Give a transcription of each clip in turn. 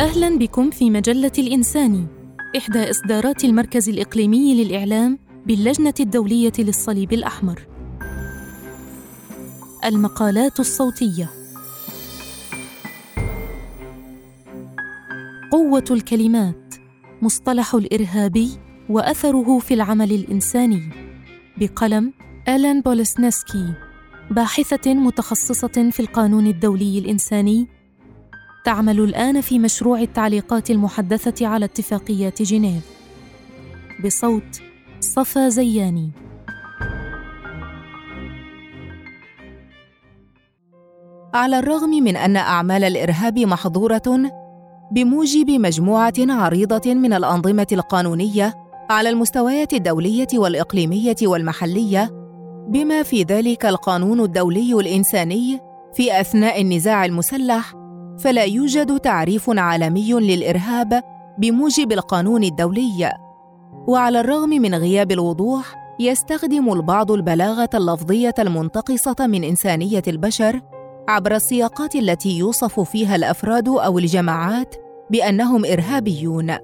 أهلا بكم في مجلة الإنساني إحدى إصدارات المركز الإقليمي للإعلام باللجنة الدولية للصليب الأحمر. المقالات الصوتية قوة الكلمات مصطلح الإرهابي وأثره في العمل الإنساني بقلم ألان بولسنسكي باحثة متخصصة في القانون الدولي الإنساني تعمل الآن في مشروع التعليقات المحدثة على اتفاقيات جنيف. بصوت صفا زياني. على الرغم من أن أعمال الإرهاب محظورة بموجب مجموعة عريضة من الأنظمة القانونية على المستويات الدولية والإقليمية والمحلية بما في ذلك القانون الدولي الإنساني في أثناء النزاع المسلح فلا يوجد تعريف عالمي للإرهاب بموجب القانون الدولي. وعلى الرغم من غياب الوضوح يستخدم البعض البلاغة اللفظية المنتقصة من إنسانية البشر عبر السياقات التي يوصف فيها الأفراد أو الجماعات بأنهم إرهابيون.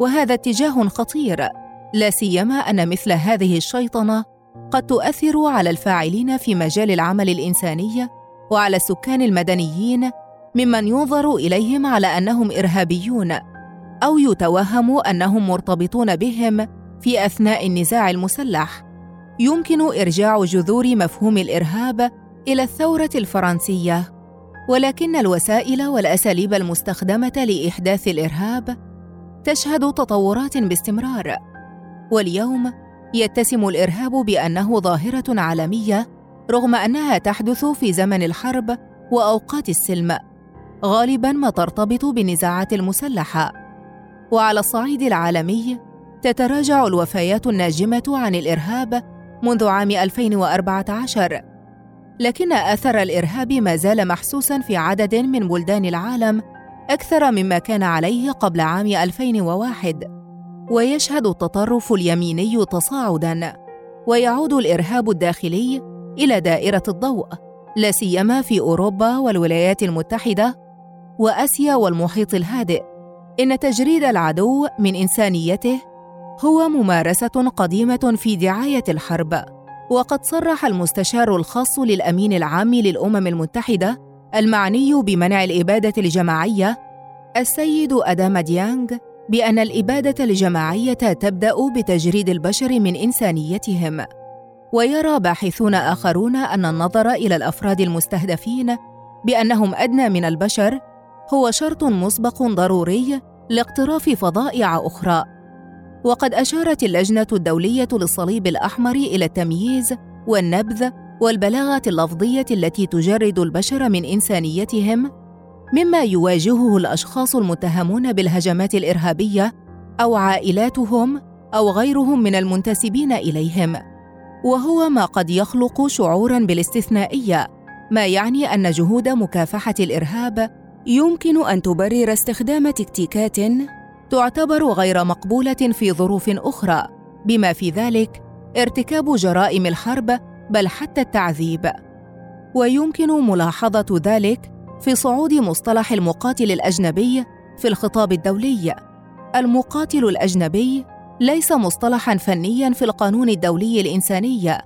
وهذا اتجاه خطير لا سيما أن مثل هذه الشيطنة قد تؤثر على الفاعلين في مجال العمل الإنساني وعلى السكان المدنيين ممن ينظر إليهم على أنهم إرهابيون أو يتوهم أنهم مرتبطون بهم في أثناء النزاع المسلح. يمكن إرجاع جذور مفهوم الإرهاب إلى الثورة الفرنسية. ولكن الوسائل والأساليب المستخدمة لإحداث الإرهاب تشهد تطورات باستمرار. واليوم يتسم الإرهاب بأنه ظاهرة عالمية رغم أنها تحدث في زمن الحرب وأوقات السلم. غالبا ما ترتبط بالنزاعات المسلحة. وعلى الصعيد العالمي تتراجع الوفيات الناجمة عن الإرهاب منذ عام 2014 لكن اثر الإرهاب ما زال محسوسا في عدد من بلدان العالم أكثر مما كان عليه قبل عام 2001 ويشهد التطرف اليميني تصاعدا ويعود الإرهاب الداخلي إلى دائرة الضوء لا سيما في أوروبا والولايات المتحدة وأسيا والمحيط الهادئ. إن تجريد العدو من إنسانيته هو ممارسة قديمة في دعاية الحرب وقد صرح المستشار الخاص للأمين العام للأمم المتحدة المعني بمنع الإبادة الجماعية السيد أدام ديانغ بأن الإبادة الجماعية تبدأ بتجريد البشر من إنسانيتهم. ويرى باحثون آخرون أن النظر إلى الأفراد المستهدفين بأنهم أدنى من البشر هو شرط مسبق ضروري لاقتراف فظائع أخرى. وقد أشارت اللجنة الدولية للصليب الأحمر إلى التمييز والنبذ والبلاغة اللفظية التي تجرد البشر من إنسانيتهم مما يواجهه الأشخاص المتهمون بالهجمات الإرهابية أو عائلاتهم أو غيرهم من المنتسبين إليهم. وهو ما قد يخلق شعورا بالاستثنائية ما يعني أن جهود مكافحة الإرهاب يمكن أن تبرر استخدام تكتيكات تعتبر غير مقبولة في ظروف أخرى بما في ذلك ارتكاب جرائم الحرب بل حتى التعذيب. ويمكن ملاحظة ذلك في صعود مصطلح المقاتل الأجنبي في الخطاب الدولي. المقاتل الأجنبي ليس مصطلحا فنيا في القانون الدولي الإنساني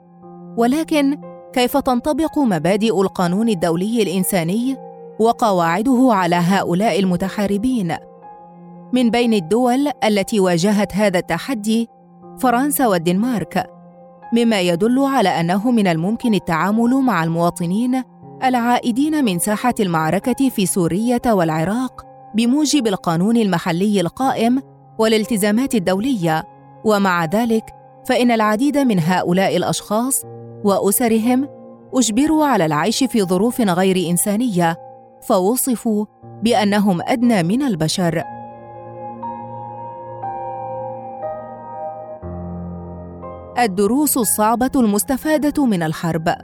ولكن كيف تنطبق مبادئ القانون الدولي الإنساني وقواعده على هؤلاء المتحاربين. من بين الدول التي واجهت هذا التحدي فرنسا والدنمارك مما يدل على أنه من الممكن التعامل مع المواطنين العائدين من ساحة المعركة في سوريه والعراق بموجب القانون المحلي القائم والالتزامات الدولية. ومع ذلك فإن العديد من هؤلاء الأشخاص وأسرهم أجبروا على العيش في ظروف غير إنسانية فوصفوا بأنهم أدنى من البشر. الدروس الصعبة المستفادة من الحرب.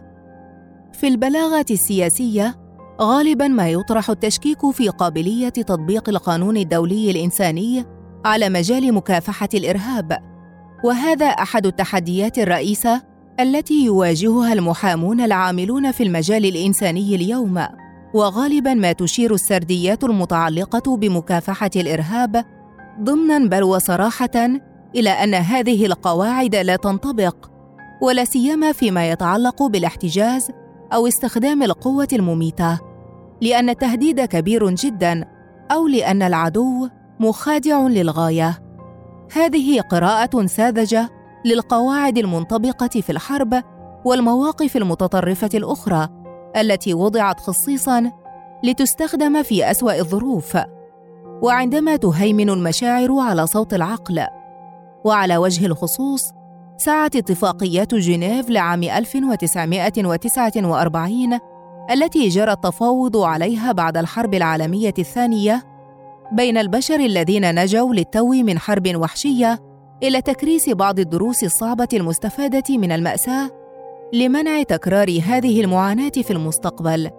في البلاغة السياسية غالبا ما يطرح التشكيك في قابلية تطبيق القانون الدولي الإنساني على مجال مكافحة الإرهاب. وهذا أحد التحديات الرئيسة التي يواجهها المحامون العاملون في المجال الإنساني اليوم. وغالبا ما تشير السرديات المتعلقة بمكافحة الإرهاب ضمنا بل وصراحه إلى أن هذه القواعد لا تنطبق ولا سيما فيما يتعلق بالاحتجاز أو استخدام القوة المميتة لأن التهديد كبير جدا أو لأن العدو مخادع للغاية. هذه قراءة ساذجة للقواعد المنطبقة في الحرب والمواقف المتطرفة الأخرى. التي وضعت خصيصا لتستخدم في أسوأ الظروف. وعندما تهيمن المشاعر على صوت العقل وعلى وجه الخصوص سعت اتفاقيات جنيف لعام 1949 التي جرى التفاوض عليها بعد الحرب العالمية الثانية بين البشر الذين نجوا للتو من حرب وحشية إلى تكريس بعض الدروس الصعبة المستفادة من المأساة لمنع تكرار هذه المعاناة في المستقبل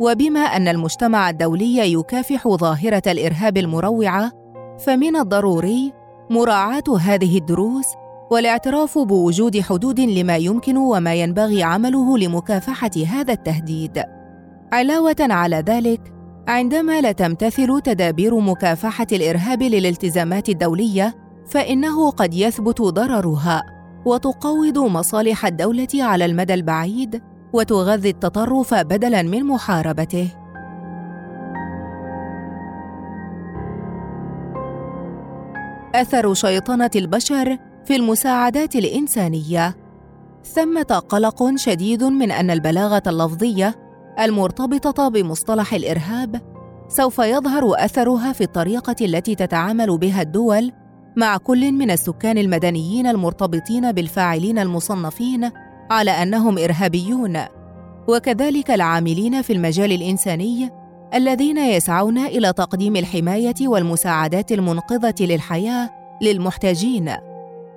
وبما أن المجتمع الدولي يكافح ظاهرة الإرهاب المروعة فمن الضروري مراعاة هذه الدروس والاعتراف بوجود حدود لما يمكن وما ينبغي عمله لمكافحة هذا التهديد. علاوة على ذلك عندما لا تمتثل تدابير مكافحة الإرهاب للالتزامات الدولية فإنه قد يثبت ضررها. وتقوض مصالح الدولة على المدى البعيد وتغذي التطرف بدلا من محاربته. أثر شيطنة البشر في المساعدات الإنسانية. ثمة قلق شديد من أن البلاغة اللفظية المرتبطة بمصطلح الإرهاب سوف يظهر أثرها في الطريقة التي تتعامل بها الدول مع كل من السكان المدنيين المرتبطين بالفاعلين المصنفين على أنهم إرهابيون. وكذلك العاملين في المجال الإنساني الذين يسعون إلى تقديم الحماية والمساعدات المنقذة للحياة للمحتاجين.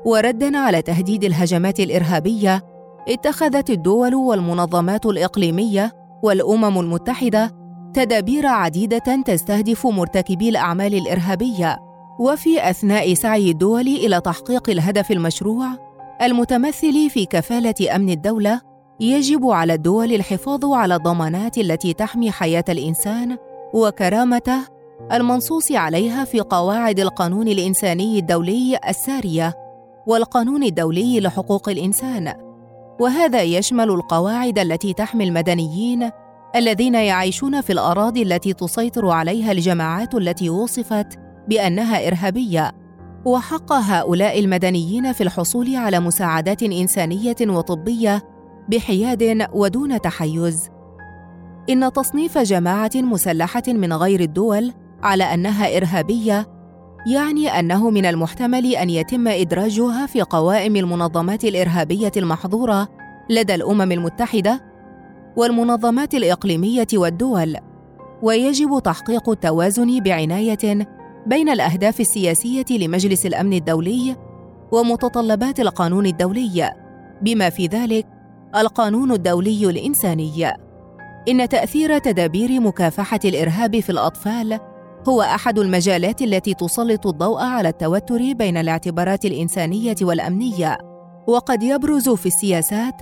وردا على تهديد الهجمات الإرهابية اتخذت الدول والمنظمات الإقليمية والأمم المتحدة تدابير عديدة تستهدف مرتكبي الأعمال الإرهابية. وفي أثناء سعي الدول إلى تحقيق الهدف المشروع المتمثل في كفالة أمن الدولة يجب على الدول الحفاظ على الضمانات التي تحمي حياة الإنسان وكرامته المنصوص عليها في قواعد القانون الإنساني الدولي السارية والقانون الدولي لحقوق الإنسان. وهذا يشمل القواعد التي تحمي المدنيين الذين يعيشون في الأراضي التي تسيطر عليها الجماعات التي وصفت بأنها إرهابية وحق هؤلاء المدنيين في الحصول على مساعدات إنسانية وطبية بحياد ودون تحيز. إن تصنيف جماعة مسلحة من غير الدول على أنها إرهابية يعني أنه من المحتمل أن يتم إدراجها في قوائم المنظمات الإرهابية المحظورة لدى الأمم المتحدة والمنظمات الإقليمية والدول ويجب تحقيق التوازن بعناية بين الأهداف السياسية لمجلس الأمن الدولي ومتطلبات القانون الدولي. بما في ذلك القانون الدولي الإنساني. إن تأثير تدابير مكافحة الإرهاب في الأطفال هو أحد المجالات التي تسلط الضوء على التوتر بين الاعتبارات الإنسانية والأمنية. وقد يبرز في السياسات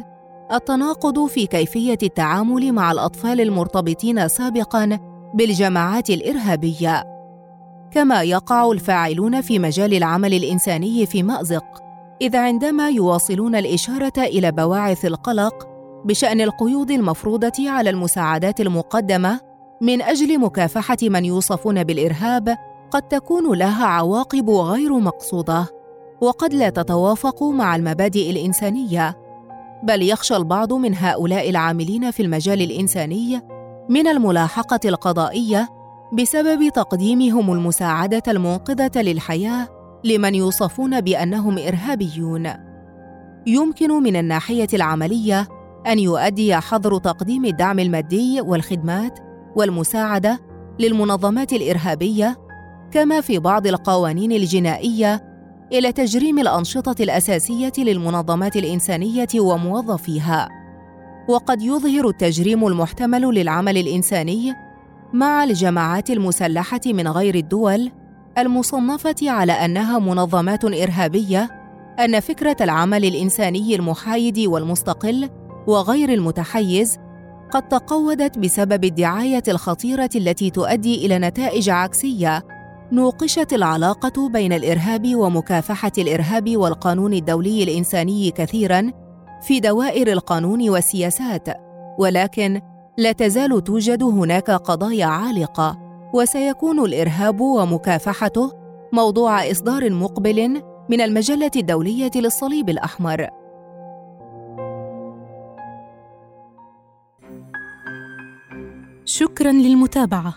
التناقض في كيفية التعامل مع الأطفال المرتبطين سابقا بالجماعات الإرهابية. كما يقع الفاعلون في مجال العمل الإنساني في مأزق إذ عندما يواصلون الإشارة إلى بواعث القلق بشأن القيود المفروضة على المساعدات المقدمة من أجل مكافحة من يوصفون بالإرهاب قد تكون لها عواقب غير مقصودة وقد لا تتوافق مع المبادئ الإنسانية. بل يخشى البعض من هؤلاء العاملين في المجال الإنساني من الملاحقة القضائية بسبب تقديمهم المساعدة المنقذه للحياة لمن يوصفون بأنهم إرهابيون. يمكن من الناحية العملية أن يؤدي حظر تقديم الدعم المادي والخدمات والمساعدة للمنظمات الإرهابية كما في بعض القوانين الجنائية إلى تجريم الأنشطة الأساسية للمنظمات الإنسانية وموظفيها. وقد يظهر التجريم المحتمل للعمل الإنساني مع الجماعات المسلحة من غير الدول المصنفة على أنها منظمات إرهابية أن فكرة العمل الإنساني المحايد والمستقل وغير المتحيز قد تقوضت بسبب الدعاية الخطيرة التي تؤدي إلى نتائج عكسية نوقشت العلاقة بين الإرهاب ومكافحة الإرهاب والقانون الدولي الإنساني كثيرا في دوائر القانون والسياسات ولكن لا تزال توجد هناك قضايا عالقة وسيكون الإرهاب ومكافحته موضوع إصدار مقبل من المجلة الدولية للصليب الأحمر. شكرا للمتابعة.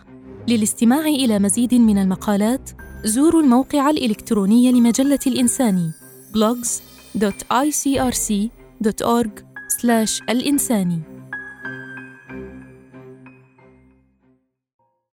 للاستماع إلى مزيد من المقالات زوروا الموقع الإلكتروني لمجلة الانساني blogs.icrc.org/الانساني